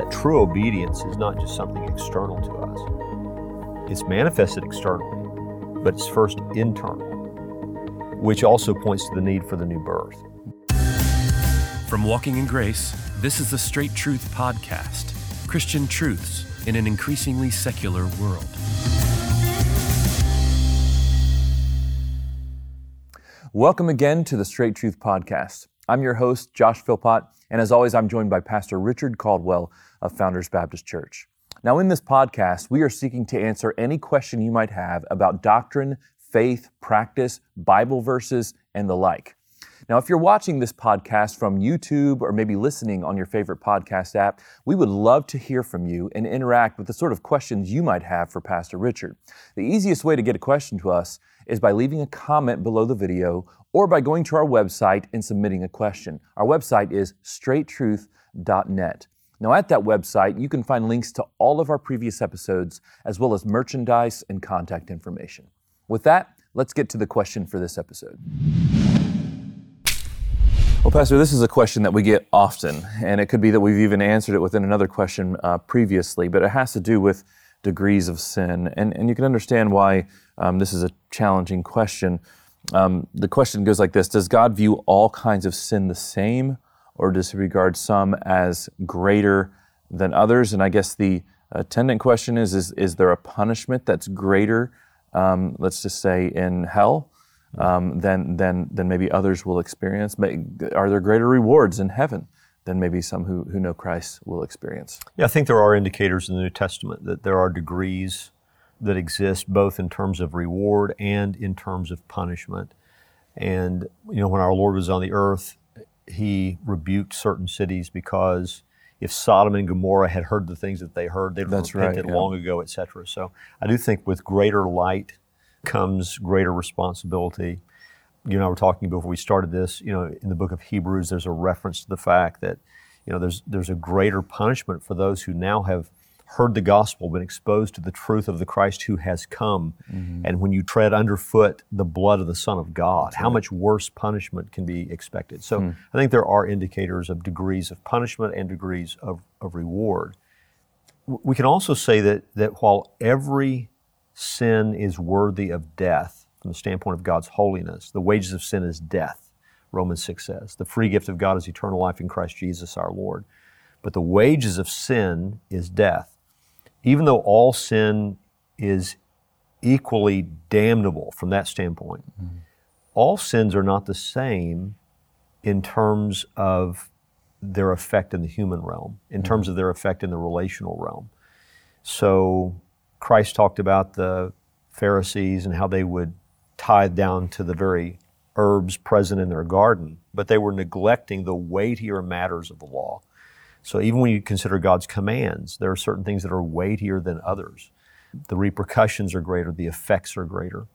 that true obedience is not just something external to us. It's manifested externally, but it's first internal, which also points to the need for the new birth. From Walking in Grace, this is the Straight Truth Podcast Christian truths in an increasingly secular world. Welcome again to the Straight Truth Podcast. I'm your host, Josh Philpot, and as always, I'm joined by Pastor Richard Caldwell of Founders Baptist Church. Now, in this podcast, we are seeking to answer any question you might have about doctrine, faith, practice, Bible verses, and the like. Now, if you're watching this podcast from YouTube or maybe listening on your favorite podcast app, we would love to hear from you and interact with the sort of questions you might have for Pastor Richard. The easiest way to get a question to us is by leaving a comment below the video or by going to our website and submitting a question. Our website is straighttruth.net. Now, at that website, you can find links to all of our previous episodes, as well as merchandise and contact information. With that, let's get to the question for this episode. Well, Pastor, this is a question that we get often, and it could be that we've even answered it within another question uh, previously, but it has to do with degrees of sin. And, and you can understand why um, this is a challenging question. Um, the question goes like this Does God view all kinds of sin the same, or does He regard some as greater than others? And I guess the attendant question is Is, is there a punishment that's greater, um, let's just say, in hell? Um, than, than, than maybe others will experience? Are there greater rewards in heaven than maybe some who, who know Christ will experience? Yeah, I think there are indicators in the New Testament that there are degrees that exist both in terms of reward and in terms of punishment. And, you know, when our Lord was on the earth, he rebuked certain cities because if Sodom and Gomorrah had heard the things that they heard, they'd have That's repented right, yeah. long ago, etc. So I do think with greater light comes greater responsibility. You and I were talking before we started this, you know, in the book of Hebrews, there's a reference to the fact that, you know, there's, there's a greater punishment for those who now have heard the gospel, been exposed to the truth of the Christ who has come. Mm-hmm. And when you tread underfoot the blood of the Son of God, That's how right. much worse punishment can be expected? So mm. I think there are indicators of degrees of punishment and degrees of, of reward. We can also say that, that while every sin is worthy of death from the standpoint of God's holiness. The wages of sin is death, Romans 6 says. The free gift of God is eternal life in Christ Jesus our Lord. But the wages of sin is death. Even though all sin is equally damnable from that standpoint, mm-hmm. all sins are not the same in terms of their effect in the human realm, in mm-hmm. terms of their effect in the relational realm. So Christ talked about the Pharisees and how they would tithe down to the very herbs present in their garden, but they were neglecting the weightier matters of the law. So even when you consider God's commands, there are certain things that are weightier than others. The repercussions are greater, the effects are greater.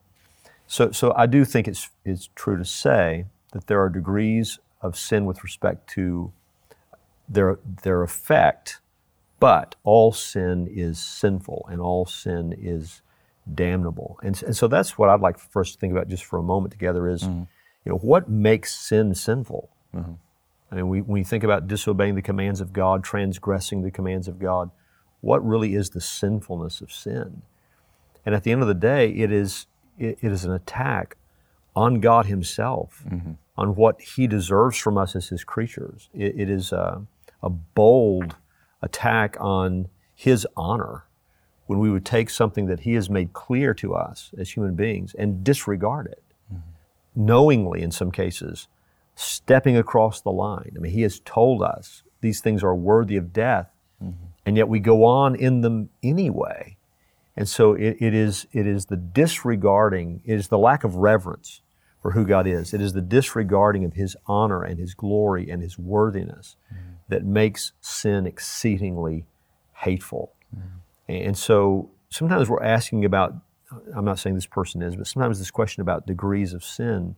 So, so I do think it's, it's true to say that there are degrees of sin with respect to their, their effect but all sin is sinful and all sin is damnable. And, and so that's what I'd like for us to think about just for a moment together is, mm-hmm. you know, what makes sin sinful? Mm-hmm. I mean, we, when you think about disobeying the commands of God, transgressing the commands of God, what really is the sinfulness of sin? And at the end of the day, it is, it, it is an attack on God Himself, mm-hmm. on what He deserves from us as His creatures. it, it is a, a bold attack on his honor when we would take something that he has made clear to us as human beings and disregard it, mm-hmm. knowingly in some cases, stepping across the line. I mean, he has told us these things are worthy of death, mm-hmm. and yet we go on in them anyway. And so it, it, is, it is the disregarding, it is the lack of reverence for who God is. It is the disregarding of His honor and His glory and His worthiness mm-hmm that makes sin exceedingly hateful. Mm-hmm. And so sometimes we're asking about, I'm not saying this person is, but sometimes this question about degrees of sin,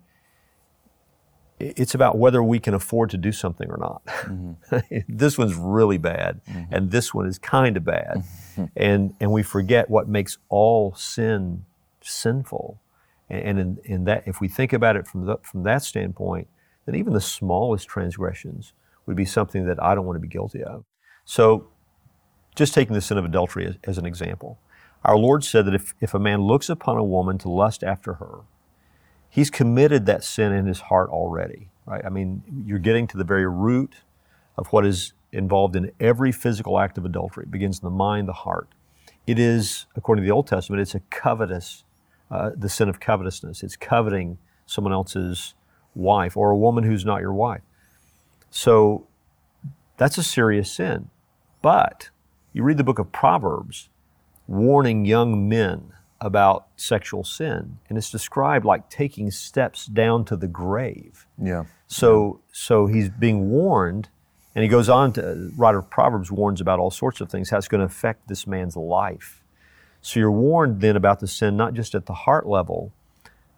it's about whether we can afford to do something or not. Mm-hmm. this one's really bad, mm-hmm. and this one is kind of bad. And, and we forget what makes all sin sinful. And, in, in that, if we think about it from, the, from that standpoint, then even the smallest transgressions would be something that I don't want to be guilty of. So just taking the sin of adultery as, as an example, our Lord said that if, if a man looks upon a woman to lust after her, he's committed that sin in his heart already, right? I mean, you're getting to the very root of what is involved in every physical act of adultery. It begins in the mind, the heart. It is, according to the Old Testament, it's a covetous, uh, the sin of covetousness. It's coveting someone else's wife or a woman who's not your wife. So that's a serious sin. But you read the book of Proverbs warning young men about sexual sin, and it's described like taking steps down to the grave. Yeah. So, so he's being warned, and he goes on to writer of Proverbs warns about all sorts of things how it's going to affect this man's life. So you're warned then about the sin not just at the heart level,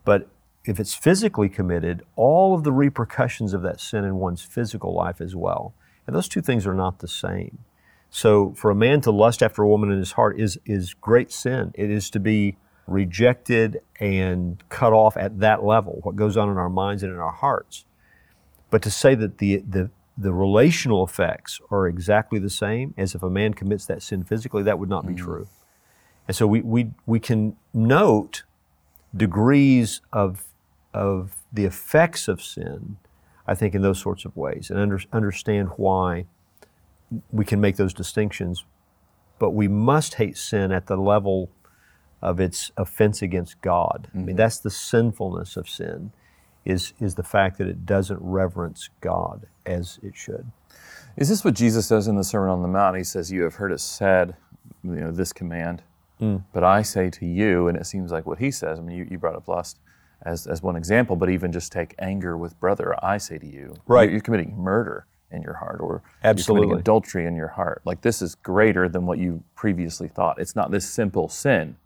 but if it's physically committed, all of the repercussions of that sin in one's physical life as well. And those two things are not the same. So for a man to lust after a woman in his heart is, is great sin. It is to be rejected and cut off at that level, what goes on in our minds and in our hearts. But to say that the, the, the relational effects are exactly the same as if a man commits that sin physically, that would not be mm. true. And so we, we, we can note degrees of, of the effects of sin, I think, in those sorts of ways and under, understand why we can make those distinctions, but we must hate sin at the level of its offense against God. Mm-hmm. I mean, mm-hmm. that's the sinfulness of sin, is, is the fact that it doesn't reverence God as it should. Is this what Jesus says in the Sermon on the Mount? He says, You have heard it said, you know, this command, mm. but I say to you, and it seems like what he says, I mean, you, you brought up lust as, as one example, but even just take anger with brother, I say to you, right. you're, you're committing murder in your heart or Absolutely. you're committing adultery in your heart. Like this is greater than what you previously thought. It's not this simple sin.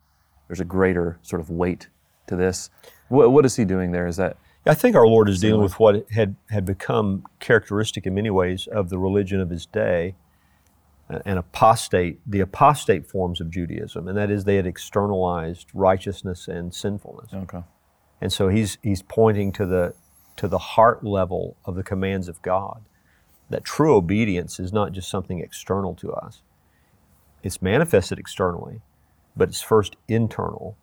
There's a greater sort of weight to this. What, what is he doing there? Is that I think our Lord is dealing with what had, had become characteristic in many ways of the religion of his day, an apostate, the apostate forms of Judaism, and that is they had externalized righteousness and sinfulness. Okay. And so he's he's pointing to the to the heart level of the commands of God that true obedience is not just something external to us. It's manifested externally, but it's first internal,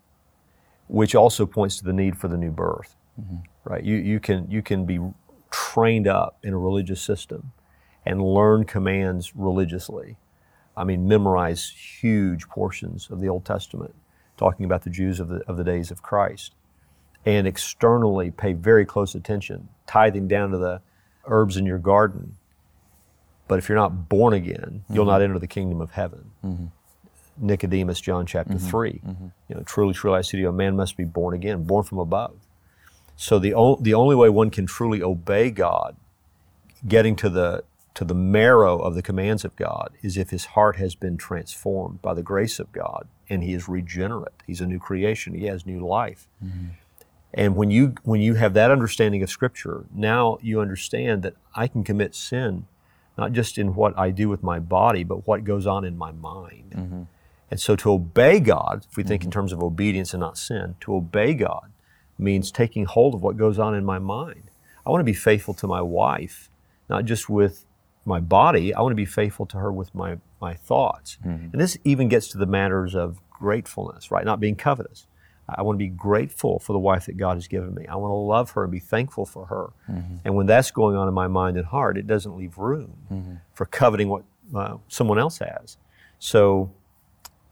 which also points to the need for the new birth. Mm-hmm. Right? You, you, can, you can be trained up in a religious system and learn commands religiously. I mean, memorize huge portions of the Old Testament, talking about the Jews of the, of the days of Christ, and externally pay very close attention, tithing down to the herbs in your garden, but if you're not born again, you'll mm-hmm. not enter the kingdom of heaven. Mm-hmm. Nicodemus, John chapter mm-hmm. 3. Mm-hmm. You know, truly, truly, I say to you, a man must be born again, born from above. So the, o- the only way one can truly obey God, getting to the, to the marrow of the commands of God, is if his heart has been transformed by the grace of God and he is regenerate. He's a new creation, he has new life. Mm-hmm. And when you, when you have that understanding of Scripture, now you understand that I can commit sin not just in what I do with my body, but what goes on in my mind. Mm-hmm. And so to obey God, if we think mm-hmm. in terms of obedience and not sin, to obey God means taking hold of what goes on in my mind. I want to be faithful to my wife, not just with my body, I want to be faithful to her with my, my thoughts. Mm-hmm. And this even gets to the matters of gratefulness, right? Not being covetous. I want to be grateful for the wife that God has given me. I want to love her and be thankful for her. Mm-hmm. And when that's going on in my mind and heart, it doesn't leave room mm-hmm. for coveting what uh, someone else has. So,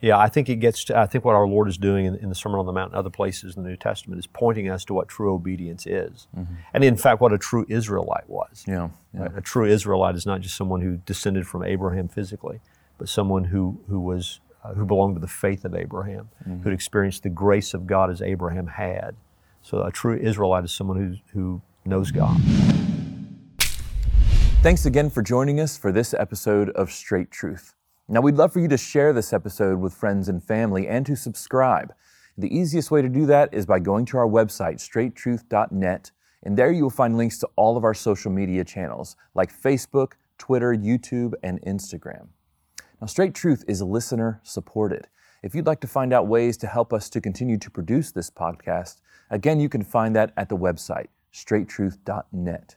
yeah, I think it gets to, I think what our Lord is doing in, in, the Sermon on the Mount and other places in the New Testament is pointing us to what true obedience is. Mm-hmm. And in fact, what a true Israelite was. Yeah, yeah. Right? A true Israelite is not just someone who descended from Abraham physically, but someone who, who was uh, who belonged to the faith of Abraham, mm-hmm. who'd experienced the grace of God as Abraham had. So a true Israelite is someone who, who knows God. Thanks again for joining us for this episode of Straight Truth. Now, we'd love for you to share this episode with friends and family and to subscribe. The easiest way to do that is by going to our website, straighttruth.net, and there you will find links to all of our social media channels like Facebook, Twitter, YouTube, and Instagram. Now, Straight Truth is listener supported. If you'd like to find out ways to help us to continue to produce this podcast, again, you can find that at the website, straighttruth.net.